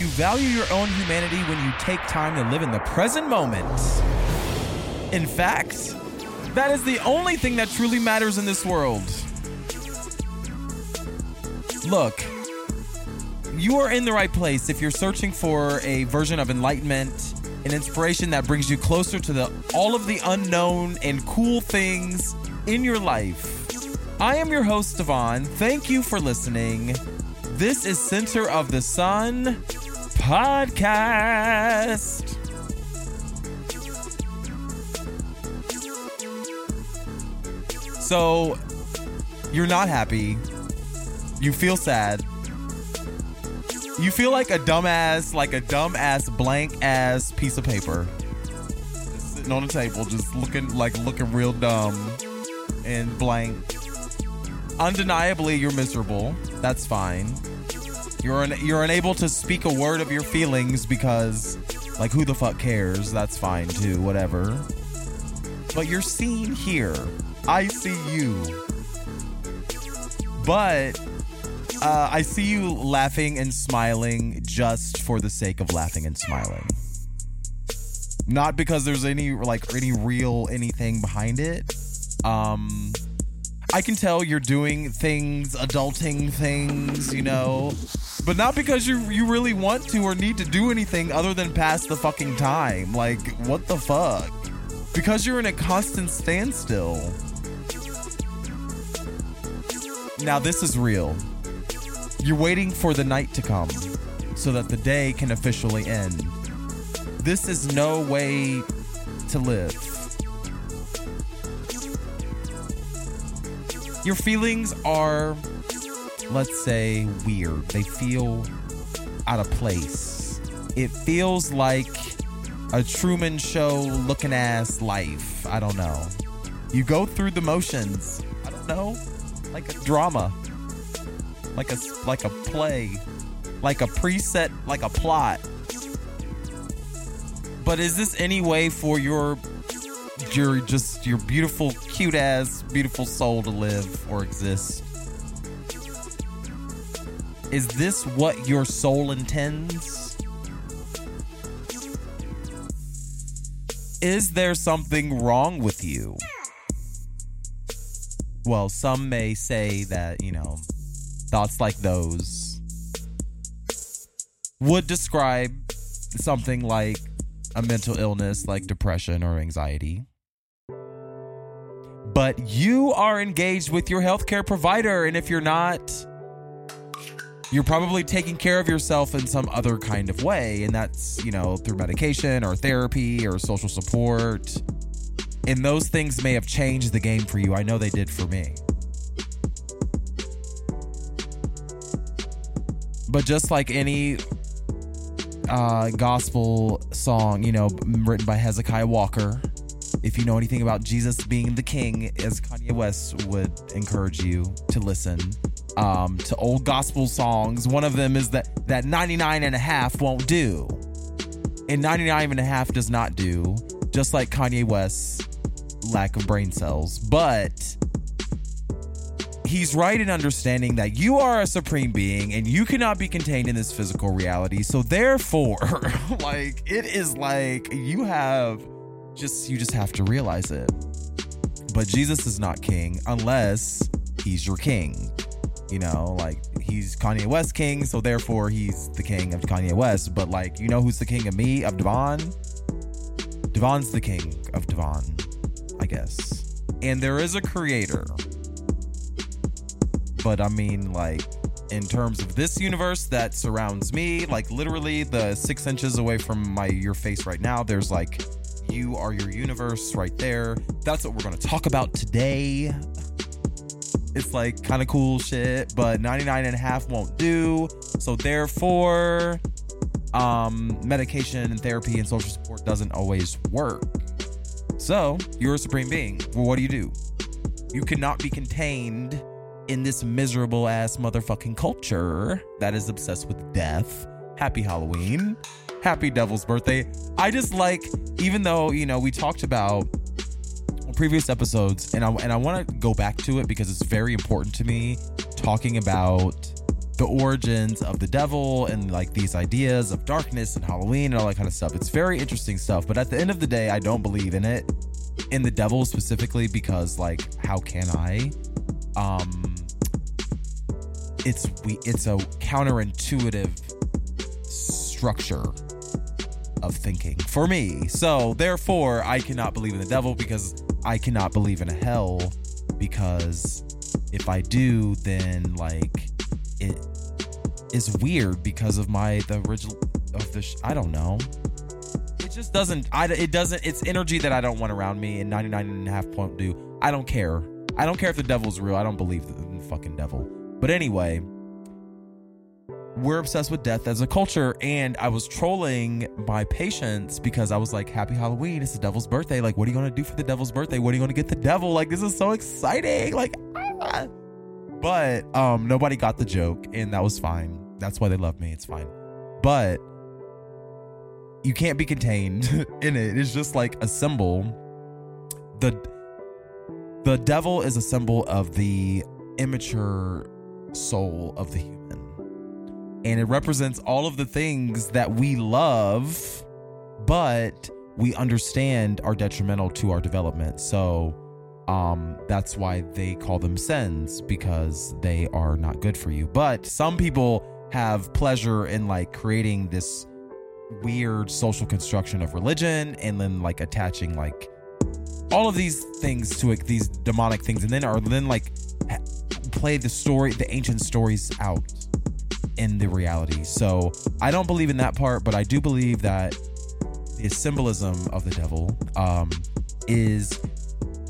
You value your own humanity when you take time to live in the present moment. In fact, that is the only thing that truly matters in this world. Look, you are in the right place if you're searching for a version of enlightenment, an inspiration that brings you closer to the all of the unknown and cool things in your life. I am your host, Devon. Thank you for listening. This is Center of the Sun podcast. So, you're not happy. You feel sad. You feel like a dumbass, like a dumbass blank ass piece of paper. Just sitting on the table, just looking like looking real dumb and blank. Undeniably, you're miserable. That's fine. You're un- you're unable to speak a word of your feelings because, like, who the fuck cares? That's fine too. Whatever. But you're seen here. I see you. But uh, I see you laughing and smiling just for the sake of laughing and smiling. Not because there's any like any real anything behind it. Um I can tell you're doing things, adulting things, you know, but not because you you really want to or need to do anything other than pass the fucking time. Like what the fuck? Because you're in a constant standstill. Now this is real. You're waiting for the night to come so that the day can officially end. This is no way to live. Your feelings are, let's say, weird. They feel out of place. It feels like a Truman Show looking ass life. I don't know. You go through the motions. I don't know. Like a drama like a like a play, like a preset, like a plot. But is this any way for your your just your beautiful, cute ass, beautiful soul to live or exist? Is this what your soul intends? Is there something wrong with you? Well, some may say that, you know, thoughts like those would describe something like a mental illness like depression or anxiety. But you are engaged with your healthcare provider, and if you're not, you're probably taking care of yourself in some other kind of way, and that's, you know, through medication or therapy or social support. And those things may have changed the game for you. I know they did for me. But just like any uh, gospel song, you know, written by Hezekiah Walker, if you know anything about Jesus being the king, as Kanye West would encourage you to listen, um, to old gospel songs. One of them is that that 99 and a half won't do. And 99 and a half does not do, just like Kanye West's lack of brain cells. But he's right in understanding that you are a supreme being and you cannot be contained in this physical reality. So therefore, like it is like you have just you just have to realize it. But Jesus is not king unless he's your king. You know, like he's Kanye West king, so therefore he's the king of Kanye West. But like, you know who's the king of me, of Devon? Devon's the king of Devon, I guess. And there is a creator. But I mean, like, in terms of this universe that surrounds me, like literally the six inches away from my your face right now, there's like you are your universe right there. That's what we're gonna talk about today. It's like kind of cool shit, but 99 and a half won't do. So therefore, um, medication and therapy and social support doesn't always work. So you're a supreme being. Well, what do you do? You cannot be contained in this miserable ass motherfucking culture that is obsessed with death. Happy Halloween. Happy Devil's Birthday. I just like, even though, you know, we talked about previous episodes, and I and I want to go back to it because it's very important to me. Talking about the origins of the devil and like these ideas of darkness and Halloween and all that kind of stuff. It's very interesting stuff. But at the end of the day, I don't believe in it, in the devil specifically, because like, how can I? Um, it's we it's a counterintuitive structure of thinking for me. So therefore, I cannot believe in the devil because I cannot believe in hell because if I do, then like it is weird because of my the original of the sh- I don't know. It just doesn't I it doesn't it's energy that I don't want around me and 99 and a half point do. I don't care. I don't care if the devil's real. I don't believe the fucking devil. But anyway, we're obsessed with death as a culture. And i was trolling my patients because i was like happy halloween. It's the devil's birthday. Like what are you going to do for the devil's birthday? What are you going to get the devil? Like this is so exciting. Like ah. but um nobody got the joke and that was fine. That's why they love me. It's fine. But you can't be contained in it. It's just like a symbol. The the devil is a symbol of the immature soul of the human and it represents all of the things that we love, but we understand are detrimental to our development. So um, that's why they call them sins because they are not good for you. But some people have pleasure in like creating this weird social construction of religion and then like attaching like all of these things to it, these demonic things, and then are then like play the story, the ancient stories out in the reality. So I don't believe in that part, but I do believe that the symbolism of the devil um, is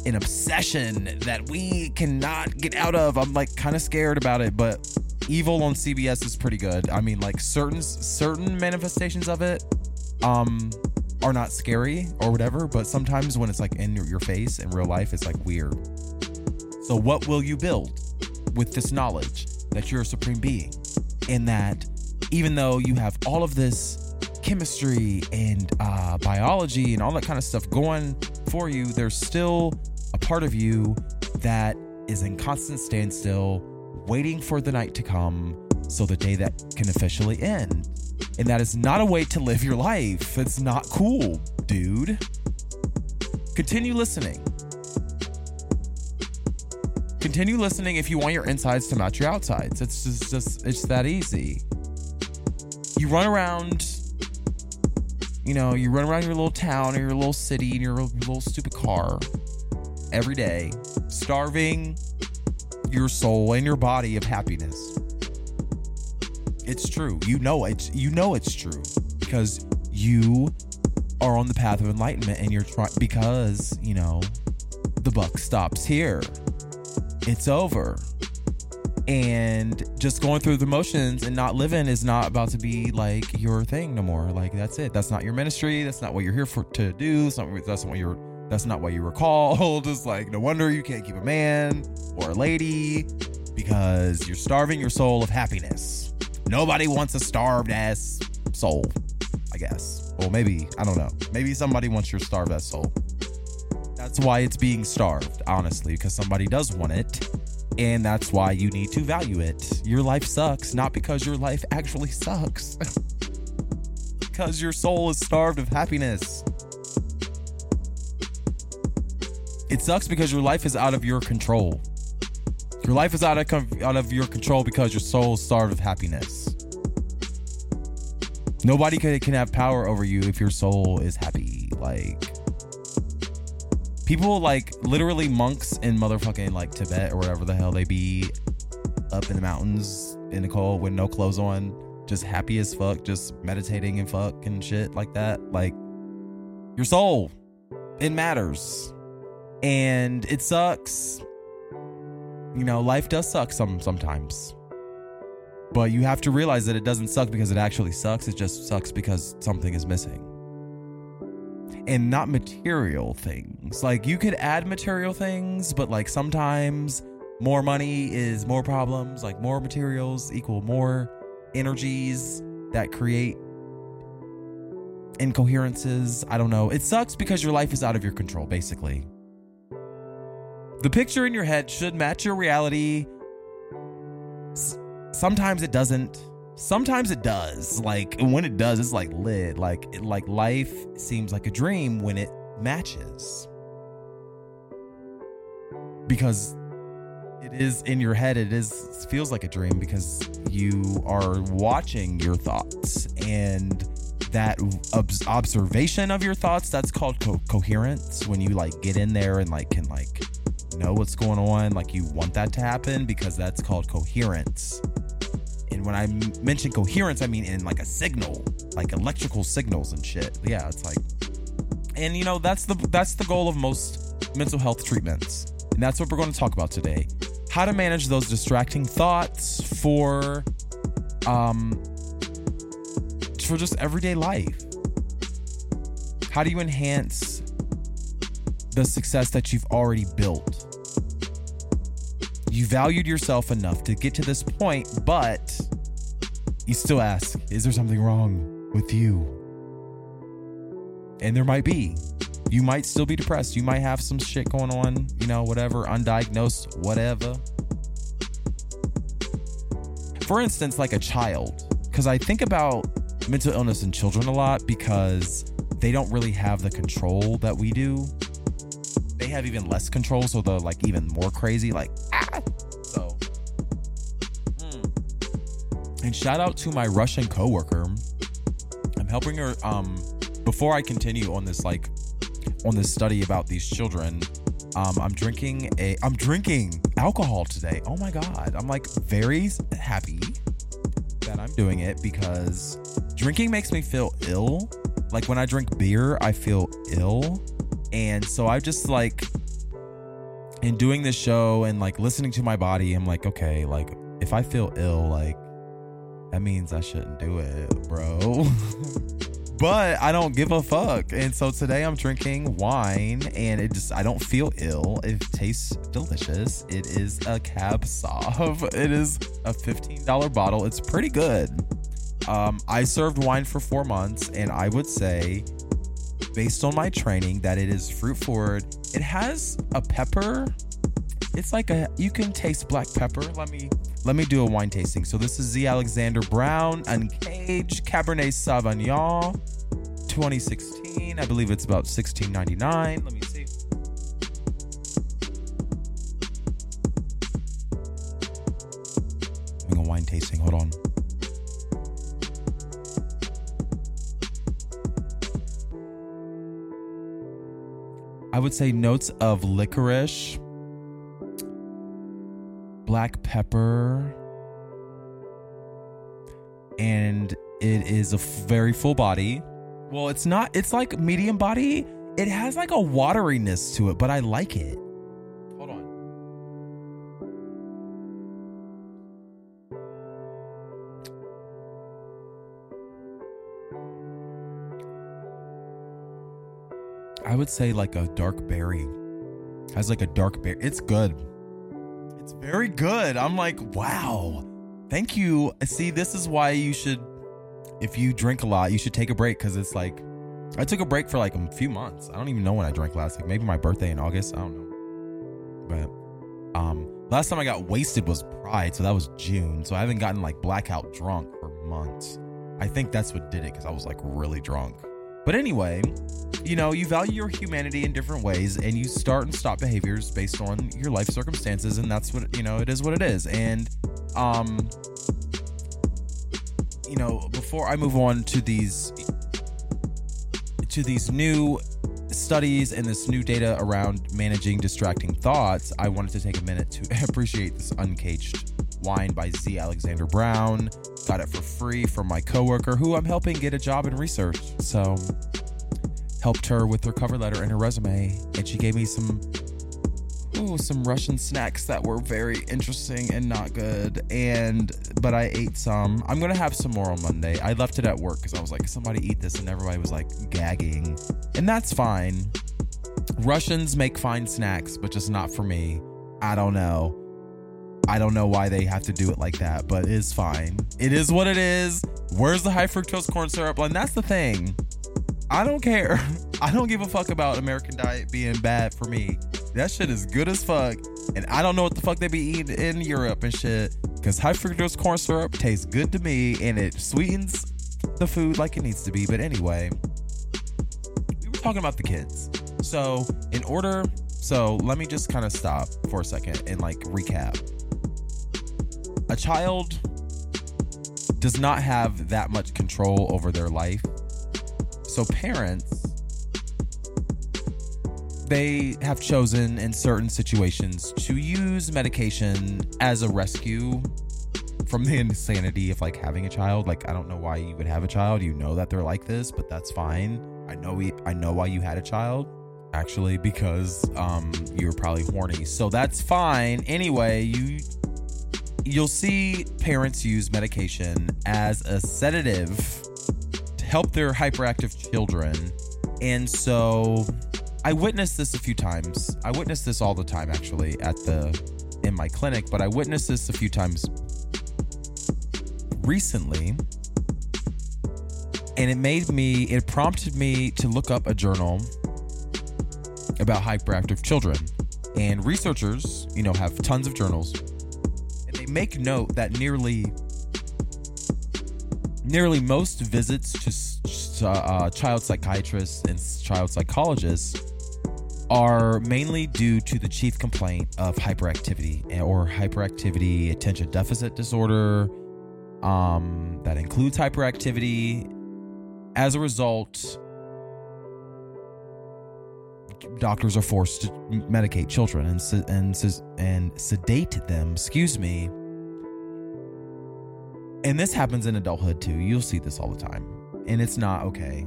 an obsession that we cannot get out of. I'm like kind of scared about it, but evil on CBS is pretty good. I mean, like certain certain manifestations of it um are not scary or whatever, but sometimes when it's like in your face in real life, it's like weird. So what will you build with this knowledge that you're a supreme being? In that even though you have all of this chemistry and uh, biology and all that kind of stuff going for you, there's still a part of you that is in constant standstill, waiting for the night to come so the day that can officially end. And that is not a way to live your life. It's not cool, dude. Continue listening. Continue listening if you want your insides to match your outsides. It's just, just it's that easy. You run around, you know, you run around your little town or your little city in your little stupid car every day, starving your soul and your body of happiness. It's true. You know it. You know it's true because you are on the path of enlightenment and you're trying because, you know, the buck stops here it's over. And just going through the motions and not living is not about to be like your thing no more. Like that's it. That's not your ministry. That's not what you're here for to do. That's not, that's what you're that's not why you were called. It's like no wonder you can't keep a man or a lady because you're starving your soul of happiness. Nobody wants a starved ass soul, I guess. Well, maybe, I don't know. Maybe somebody wants your starved ass soul. That's why it's being starved, honestly, because somebody does want it. And that's why you need to value it. Your life sucks, not because your life actually sucks. because your soul is starved of happiness. It sucks because your life is out of your control. Your life is out of out of your control because your soul is starved of happiness. Nobody can, can have power over you if your soul is happy. Like people like literally monks in motherfucking like Tibet or whatever the hell they be up in the mountains in the cold with no clothes on, just happy as fuck, just meditating and fuck and shit like that. Like your soul, it matters. And it sucks. You know, life does suck some sometimes. But you have to realize that it doesn't suck because it actually sucks. It just sucks because something is missing. And not material things. Like you could add material things, but like sometimes more money is more problems. Like more materials equal more energies that create incoherences. I don't know. It sucks because your life is out of your control, basically. The picture in your head should match your reality. S- sometimes it doesn't. Sometimes it does. Like when it does, it's like lit. Like like life seems like a dream when it matches. Because it is in your head it is feels like a dream because you are watching your thoughts and that obs- observation of your thoughts that's called co- coherence when you like get in there and like can like know what's going on like you want that to happen because that's called coherence and when i m- mention coherence i mean in like a signal like electrical signals and shit. Yeah it's like and you know that's the that's the goal of most mental health treatments. And that's what we're going to talk about today. How to manage those distracting thoughts for um for just everyday life. How do you enhance the success that you've already built you valued yourself enough to get to this point but you still ask is there something wrong with you and there might be you might still be depressed. You might have some shit going on, you know, whatever, undiagnosed, whatever. For instance, like a child, because I think about mental illness in children a lot because they don't really have the control that we do. They have even less control, so they're like even more crazy, like, ah! And shout out to my Russian coworker. I'm helping her, um, before I continue on this, like, on this study about these children um, i'm drinking a i'm drinking alcohol today. Oh my god. I'm like very happy that i'm doing it because drinking makes me feel ill. Like when i drink beer i feel ill. And so i just like in doing this show and like listening to my body i'm like okay like if i feel ill like that means i shouldn't do it bro but I don't give a fuck. And so today I'm drinking wine and it just, I don't feel ill. It tastes delicious. It is a Cab Sauv. It is a $15 bottle. It's pretty good. Um, I served wine for four months and I would say, based on my training, that it is fruit forward. It has a pepper. It's like a, you can taste black pepper. Let me, let me do a wine tasting. So this is Z Alexander Brown, Uncaged Cabernet Sauvignon, 2016. I believe it's about 16.99. Let me see. Doing a wine tasting. Hold on. I would say notes of licorice, black pepper, and it is a f- very full body. Well, it's not, it's like medium body. It has like a wateriness to it, but I like it. Hold on. I would say like a dark berry. Has like a dark berry. It's good. It's very good. I'm like, wow. Thank you. See, this is why you should, if you drink a lot, you should take a break because it's like, I took a break for like a few months. I don't even know when I drank last. Like maybe my birthday in August. I don't know. But um, last time I got wasted was Pride, so that was June. So I haven't gotten like blackout drunk for months. I think that's what did it because I was like really drunk. But anyway, you know, you value your humanity in different ways and you start and stop behaviors based on your life circumstances and that's what, you know, it is what it is. And um you know, before I move on to these to these new studies and this new data around managing distracting thoughts, I wanted to take a minute to appreciate this uncaged wine by Z Alexander Brown. Got it for free from my coworker who I'm helping get a job in research. So helped her with her cover letter and her resume, and she gave me some ooh, some Russian snacks that were very interesting and not good. And but I ate some. I'm gonna have some more on Monday. I left it at work because I was like, somebody eat this, and everybody was like gagging, and that's fine. Russians make fine snacks, but just not for me. I don't know. I don't know why they have to do it like that, but it's fine. It is what it is. Where's the high fructose corn syrup? And that's the thing. I don't care. I don't give a fuck about American diet being bad for me. That shit is good as fuck. And I don't know what the fuck they be eating in Europe and shit. Because high fructose corn syrup tastes good to me and it sweetens the food like it needs to be. But anyway, we were talking about the kids. So, in order, so let me just kind of stop for a second and like recap. A child does not have that much control over their life. So, parents they have chosen in certain situations to use medication as a rescue from the insanity of like having a child. Like I don't know why you would have a child. You know that they're like this, but that's fine. I know we I know why you had a child. Actually, because um you were probably horny. So that's fine. Anyway, you you'll see parents use medication as a sedative to help their hyperactive children. And so I witnessed this a few times. I witnessed this all the time actually at the in my clinic, but I witnessed this a few times recently. And it made me it prompted me to look up a journal about hyperactive children. And researchers, you know, have tons of journals. Make note that nearly nearly most visits to uh, child psychiatrists and child psychologists are mainly due to the chief complaint of hyperactivity or hyperactivity attention deficit disorder um, that includes hyperactivity. As a result, doctors are forced to medicate children and and and sedate them. Excuse me. And this happens in adulthood too. You'll see this all the time, and it's not okay.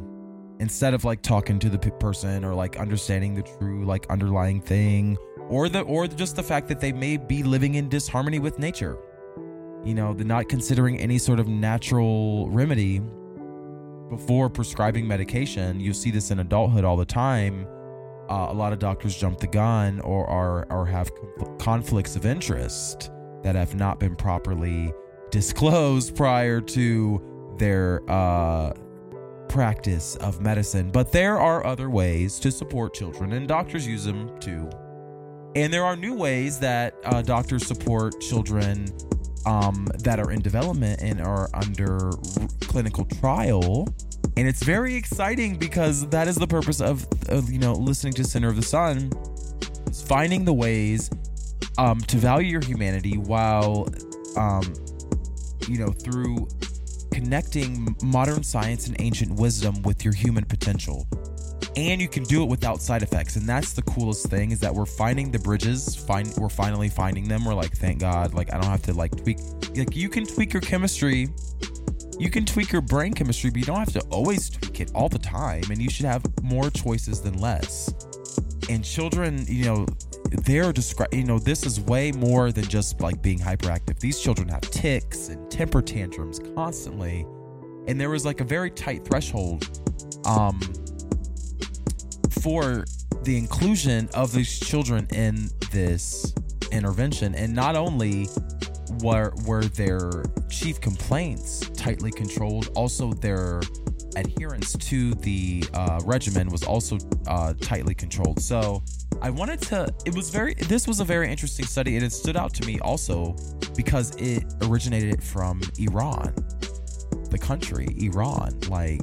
Instead of like talking to the person or like understanding the true like underlying thing or the or just the fact that they may be living in disharmony with nature you know the not considering any sort of natural remedy before prescribing medication you see this in adulthood all the time. Uh, a lot of doctors jump the gun or are or have conflicts of interest that have not been properly disclosed prior to their uh, practice of medicine, but there are other ways to support children, and doctors use them too. And there are new ways that uh, doctors support children um, that are in development and are under clinical trial. And it's very exciting because that is the purpose of, of you know listening to Center of the Sun, is finding the ways um, to value your humanity while um, you know through connecting modern science and ancient wisdom with your human potential. And you can do it without side effects. And that's the coolest thing is that we're finding the bridges. Find we're finally finding them. We're like, thank God. Like I don't have to like tweak like you can tweak your chemistry. You can tweak your brain chemistry, but you don't have to always tweak it all the time. And you should have more choices than less. And children, you know, they're describing, you know, this is way more than just like being hyperactive. These children have tics and temper tantrums constantly. And there was like a very tight threshold um, for the inclusion of these children in this intervention. And not only were, were their chief complaints tightly controlled, also their adherence to the uh, regimen was also uh, tightly controlled. So I wanted to, it was very, this was a very interesting study and it stood out to me also because it originated from Iran, the country, Iran. Like,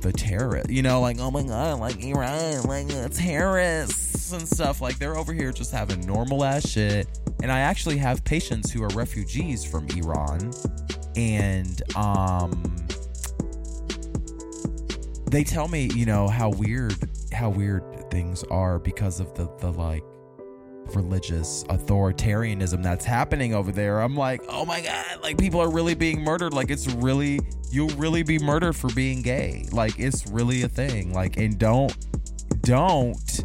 the terrorist, you know, like, oh my god, like Iran, like uh, terrorists and stuff. Like, they're over here just having normal ass shit. And I actually have patients who are refugees from Iran. And, um, they tell me, you know, how weird, how weird things are because of the, the like, religious authoritarianism that's happening over there. I'm like, oh my god, like people are really being murdered. Like it's really you'll really be murdered for being gay. Like it's really a thing. Like and don't don't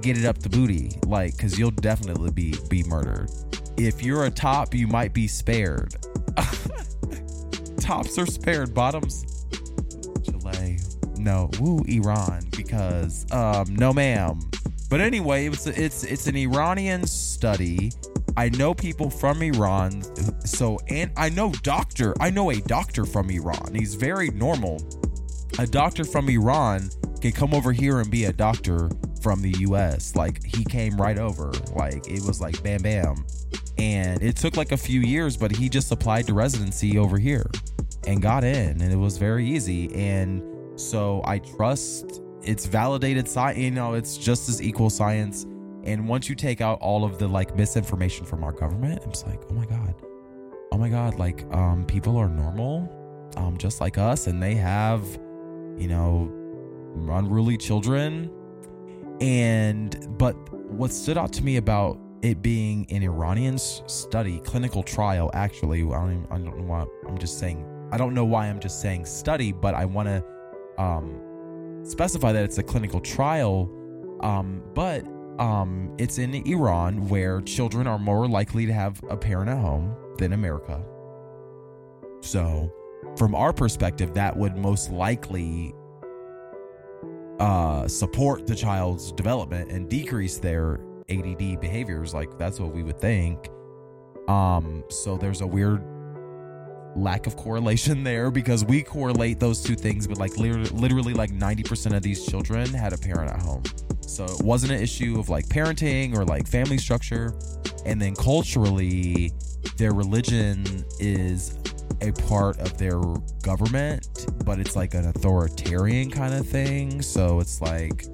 get it up the booty. Like cuz you'll definitely be be murdered. If you're a top, you might be spared. Tops are spared, bottoms Chile. No, woo Iran because um no ma'am but anyway, it's it's it's an Iranian study. I know people from Iran, so and I know doctor. I know a doctor from Iran. He's very normal. A doctor from Iran can come over here and be a doctor from the U.S. Like he came right over. Like it was like bam bam, and it took like a few years, but he just applied to residency over here and got in, and it was very easy. And so I trust it's validated science you know it's just as equal science. And once you take out all of the like misinformation from our government it's like oh my god. Oh my god like um people are normal um just like us and they have you know unruly children. And but what stood out to me about it being an Iranian study clinical trial actually I don't even, I don't know why I'm just saying I don't know why I'm just saying study but I want to um specify that it's a clinical trial, um, but um, it's in Iran where children are more likely to have a parent at home than America. So, from our perspective, that would most likely uh, support the child's development and decrease their ADD behaviors. Like that's what we would think. Um, so there's a weird lack of correlation there because we correlate those two things, but like literally, like 90% of these children had a parent at home. So it wasn't an issue of like parenting or like family structure. And then culturally, their religion is a part of their government, but it's like an authoritarian kind of thing. So it's like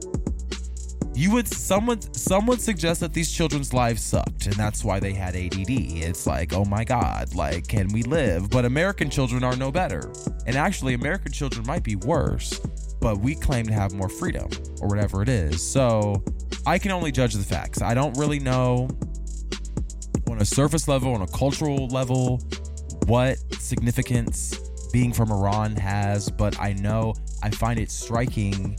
you would someone some would suggest that these children's lives sucked and that's why they had ADD. It's like, "Oh my god, like can we live?" But American children are no better. And actually American children might be worse, but we claim to have more freedom or whatever it is. So, I can only judge the facts. I don't really know on a surface level, on a cultural level, what significance being from Iran has, but I know I find it striking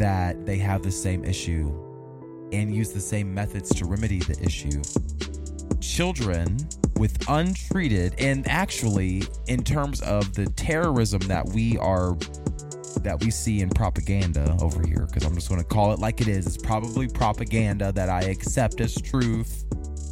that they have the same issue and use the same methods to remedy the issue. Children with untreated, and actually, in terms of the terrorism that we are that we see in propaganda over here, because I'm just going to call it like it is. It's probably propaganda that I accept as truth,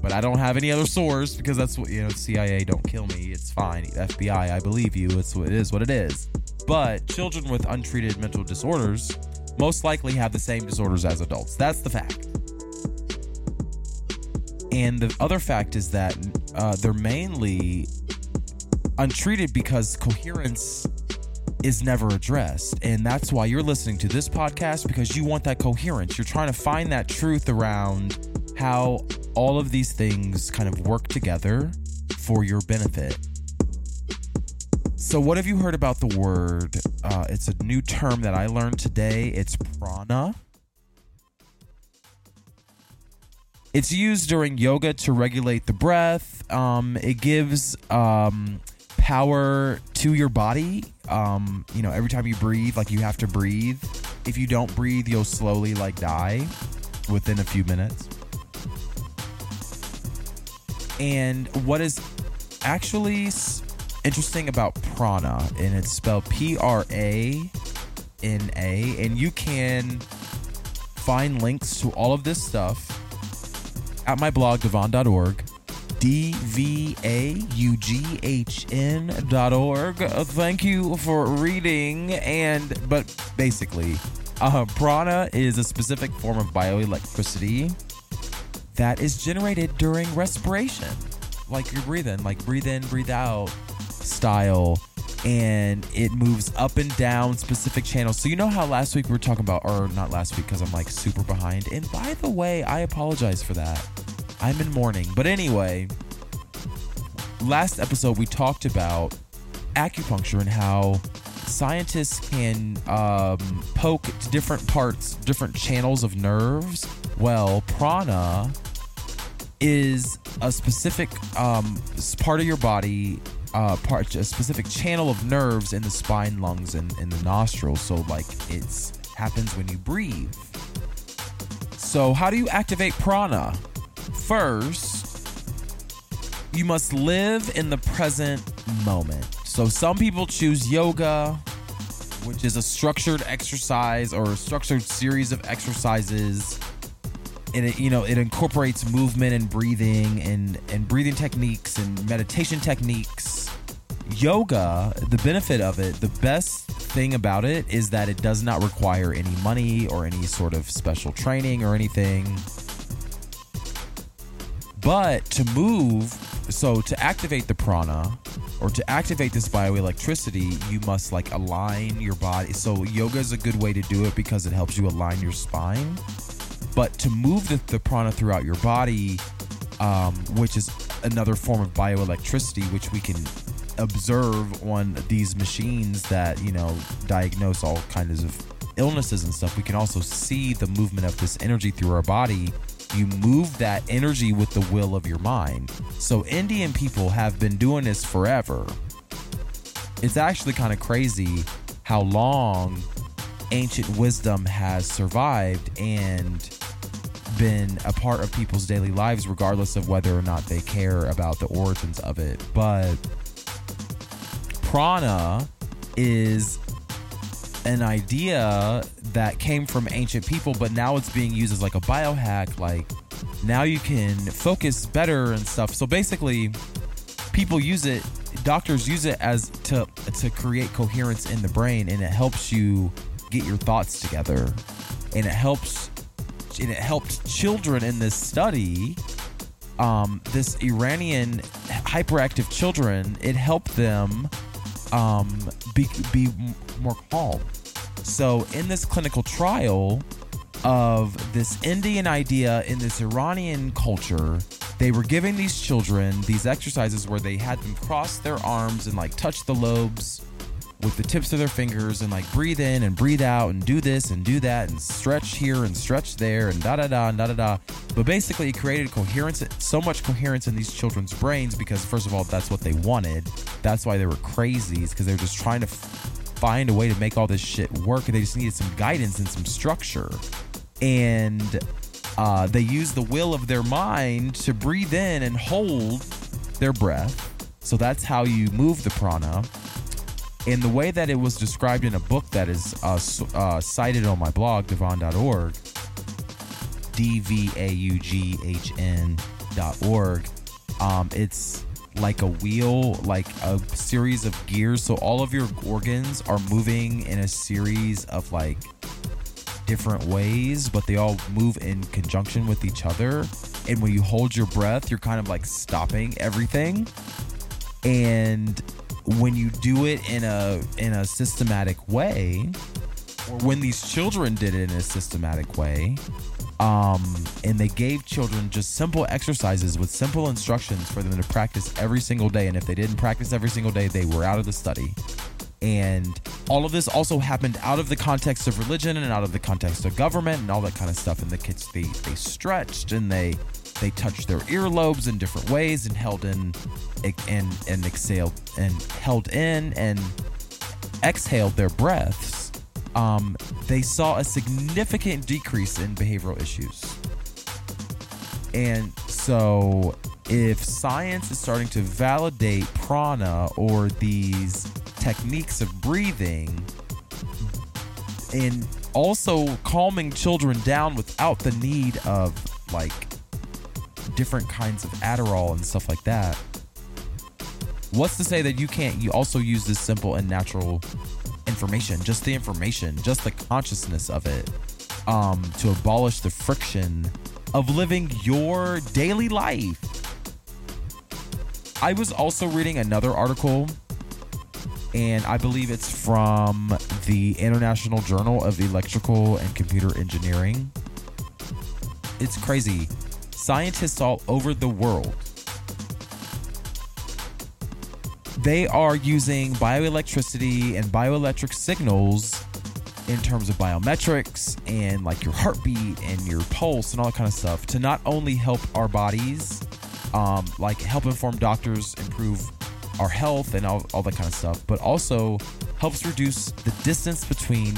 but I don't have any other source because that's what you know. CIA don't kill me. It's fine. FBI, I believe you. It's what it is. What it is. But children with untreated mental disorders most likely have the same disorders as adults. That's the fact. And the other fact is that uh, they're mainly untreated because coherence is never addressed. And that's why you're listening to this podcast because you want that coherence. You're trying to find that truth around how all of these things kind of work together for your benefit. So, what have you heard about the word? Uh, it's a new term that I learned today. It's prana. It's used during yoga to regulate the breath. Um, it gives um, power to your body. Um, you know, every time you breathe, like you have to breathe. If you don't breathe, you'll slowly like die within a few minutes. And what is actually interesting about prana, and it's spelled P R A N A, and you can find links to all of this stuff at my blog, dvaughn.org. D V A U G H N dot org. Uh, Thank you for reading. And, but basically, uh, prana is a specific form of bioelectricity that is generated during respiration. Like you're breathing, like breathe in, breathe out style. And it moves up and down specific channels. So, you know how last week we were talking about, or not last week because I'm like super behind. And by the way, I apologize for that. I'm in mourning. But anyway, last episode we talked about acupuncture and how scientists can um, poke different parts, different channels of nerves. Well, prana is a specific um, part of your body, uh, part a specific channel of nerves in the spine, lungs, and in the nostrils. So, like, it's happens when you breathe. So, how do you activate prana? First, you must live in the present moment. So some people choose yoga, which is a structured exercise or a structured series of exercises. And it, you know, it incorporates movement and breathing and and breathing techniques and meditation techniques. Yoga, the benefit of it, the best thing about it is that it does not require any money or any sort of special training or anything. But to move, so to activate the prana or to activate this bioelectricity, you must like align your body. So yoga is a good way to do it because it helps you align your spine. But to move the, the prana throughout your body, um, which is another form of bioelectricity, which we can observe on these machines that you know diagnose all kinds of illnesses and stuff. We can also see the movement of this energy through our body you move that energy with the will of your mind. So Indian people have been doing this forever. It's actually kind of crazy how long ancient wisdom has survived and been a part of people's daily lives regardless of whether or not they care about the origins of it. But prana is an idea that came from ancient people, but now it's being used as like a biohack. Like now you can focus better and stuff. So basically, people use it. Doctors use it as to to create coherence in the brain, and it helps you get your thoughts together, and it helps. And it helped children in this study. Um, this Iranian hyperactive children, it helped them um, be be more calm. So in this clinical trial of this Indian idea in this Iranian culture, they were giving these children these exercises where they had them cross their arms and like touch the lobes with the tips of their fingers and like breathe in and breathe out and do this and do that and stretch here and stretch there and da da da da da da. But basically, it created coherence, so much coherence in these children's brains because, first of all, that's what they wanted. That's why they were crazies because they were just trying to find a way to make all this shit work and they just needed some guidance and some structure. And uh, they used the will of their mind to breathe in and hold their breath. So that's how you move the prana in the way that it was described in a book that is uh, uh, cited on my blog, dvaughn.org, D V A U G H N dot org, um, it's like a wheel, like a series of gears. So all of your organs are moving in a series of like different ways, but they all move in conjunction with each other. And when you hold your breath, you're kind of like stopping everything. And when you do it in a in a systematic way, or when these children did it in a systematic way, um, and they gave children just simple exercises with simple instructions for them to practice every single day. And if they didn't practice every single day, they were out of the study. And all of this also happened out of the context of religion and out of the context of government and all that kind of stuff. And the kids they they stretched and they they touched their earlobes in different ways and held in and and exhaled and held in and exhaled their breaths. Um, they saw a significant decrease in behavioral issues. And so, if science is starting to validate prana or these techniques of breathing and also calming children down without the need of like different kinds of Adderall and stuff like that. What's to say that you can't you also use this simple and natural information, just the information, just the consciousness of it, um, to abolish the friction of living your daily life. I was also reading another article, and I believe it's from the International Journal of Electrical and Computer Engineering. It's crazy. Scientists all over the world they are using bioelectricity and bioelectric signals in terms of biometrics and like your heartbeat and your pulse and all that kind of stuff to not only help our bodies, um, like help inform doctors improve our health and all, all that kind of stuff, but also helps reduce the distance between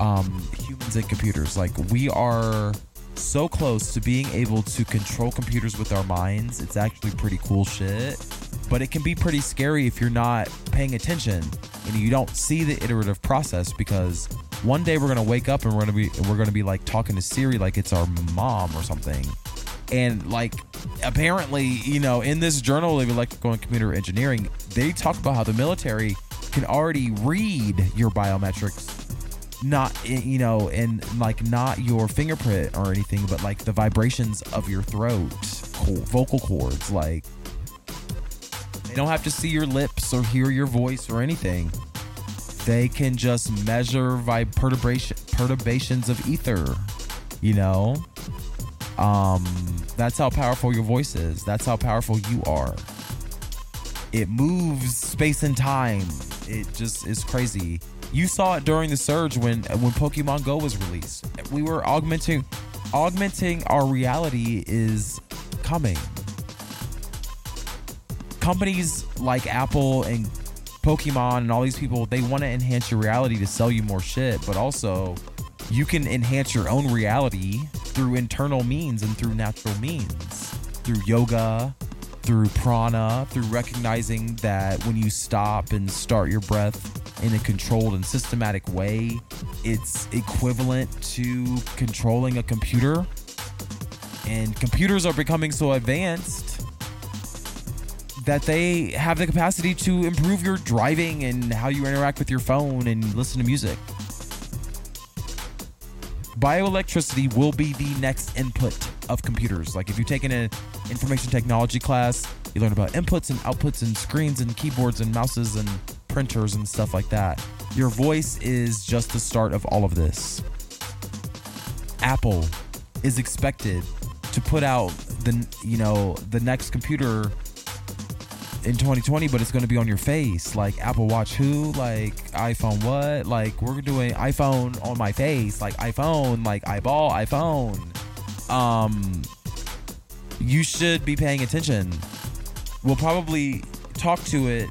um, humans and computers. Like we are so close to being able to control computers with our minds. It's actually pretty cool shit but it can be pretty scary if you're not paying attention and you don't see the iterative process because one day we're gonna wake up and we're gonna be we're gonna be like talking to Siri like it's our mom or something. And like apparently, you know, in this journal of electrical and computer engineering, they talk about how the military can already read your biometrics not you know and like not your fingerprint or anything but like the vibrations of your throat vocal cords like they don't have to see your lips or hear your voice or anything. They can just measure vib- perturbation perturbations of ether. You know, um, that's how powerful your voice is. That's how powerful you are. It moves space and time. It just is crazy. You saw it during the surge when when Pokemon Go was released. We were augmenting augmenting our reality is coming companies like Apple and Pokemon and all these people, they want to enhance your reality to sell you more shit, but also you can enhance your own reality through internal means and through natural means, through yoga, through prana, through recognizing that when you stop and start your breath in a controlled and systematic way, it's equivalent to controlling a computer. And computers are becoming so advanced that they have the capacity to improve your driving and how you interact with your phone and listen to music. Bioelectricity will be the next input of computers. Like if you take an uh, information technology class, you learn about inputs and outputs and screens and keyboards and mouses and printers and stuff like that. Your voice is just the start of all of this. Apple is expected to put out the you know the next computer in 2020, but it's going to be on your face. Like Apple Watch who? Like iPhone what? Like we're doing iPhone on my face. Like iPhone, like eyeball iPhone. Um, you should be paying attention. We'll probably talk to it,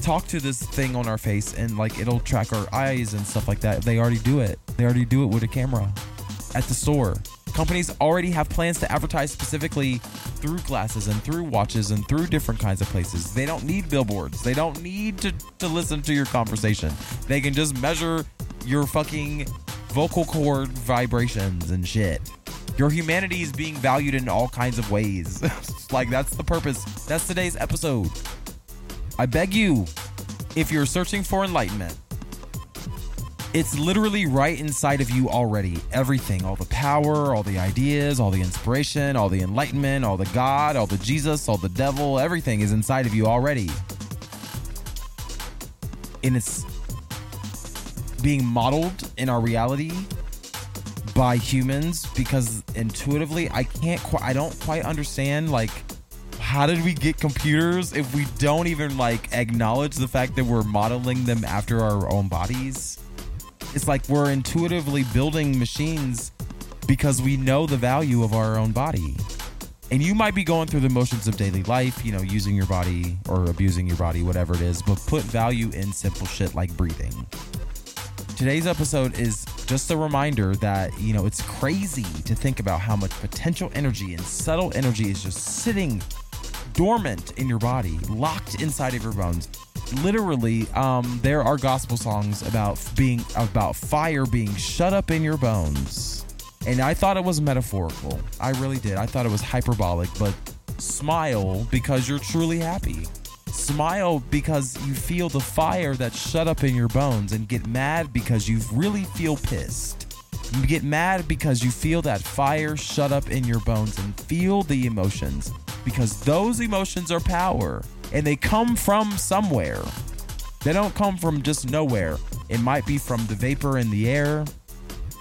talk to this thing on our face, and like it'll track our eyes and stuff like that. They already do it. They already do it with a camera at the store. Companies already have plans to advertise specifically through glasses and through watches and through different kinds of places. They don't need billboards. They don't need to, to listen to your conversation. They can just measure your fucking vocal cord vibrations and shit. Your humanity is being valued in all kinds of ways. like, that's the purpose. That's today's episode. I beg you, if you're searching for enlightenment, it's literally right inside of you already. Everything, all the power, all the ideas, all the inspiration, all the enlightenment, all the God, all the Jesus, all the devil, everything is inside of you already. And it's being modeled in our reality by humans because intuitively I can't quite I don't quite understand like how did we get computers if we don't even like acknowledge the fact that we're modeling them after our own bodies? It's like we're intuitively building machines because we know the value of our own body. And you might be going through the motions of daily life, you know, using your body or abusing your body, whatever it is, but put value in simple shit like breathing. Today's episode is just a reminder that, you know, it's crazy to think about how much potential energy and subtle energy is just sitting dormant in your body, locked inside of your bones literally um, there are gospel songs about being about fire being shut up in your bones And I thought it was metaphorical. I really did. I thought it was hyperbolic, but smile because you're truly happy. Smile because you feel the fire that's shut up in your bones and get mad because you really feel pissed. You get mad because you feel that fire shut up in your bones and feel the emotions because those emotions are power and they come from somewhere. They don't come from just nowhere. It might be from the vapor in the air.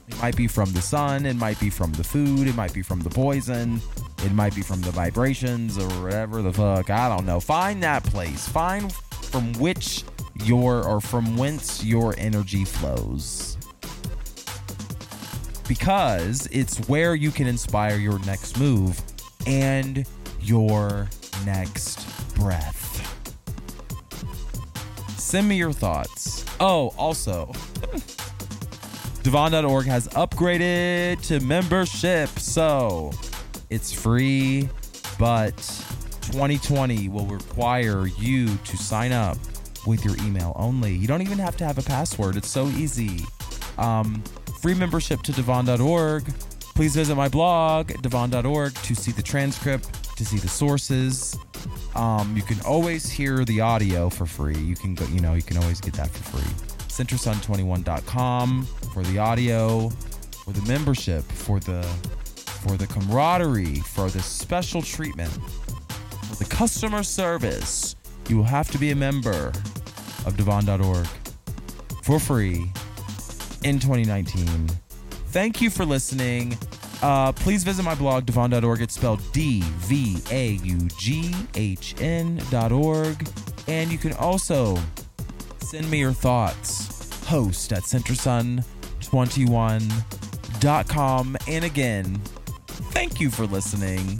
It might be from the sun. It might be from the food. It might be from the poison. It might be from the vibrations or whatever the fuck. I don't know. Find that place. Find from which your or from whence your energy flows. Because it's where you can inspire your next move and your next breath. Send me your thoughts. Oh, also, dvaughn.org has upgraded to membership, so it's free, but 2020 will require you to sign up with your email only. You don't even have to have a password, it's so easy. Um, free membership to dvaughn.org. Please visit my blog, dvaughn.org, to see the transcript, to see the sources. Um, you can always hear the audio for free. You can go, you know, you can always get that for free. CenterSun21.com for the audio, for the membership, for the for the camaraderie, for the special treatment, for the customer service. You will have to be a member of dvaughn.org for free in 2019. Thank you for listening. Uh, please visit my blog, dvaughn.org. It's spelled D V A U G H N.org. And you can also send me your thoughts. Host at centersun21.com. And again, thank you for listening.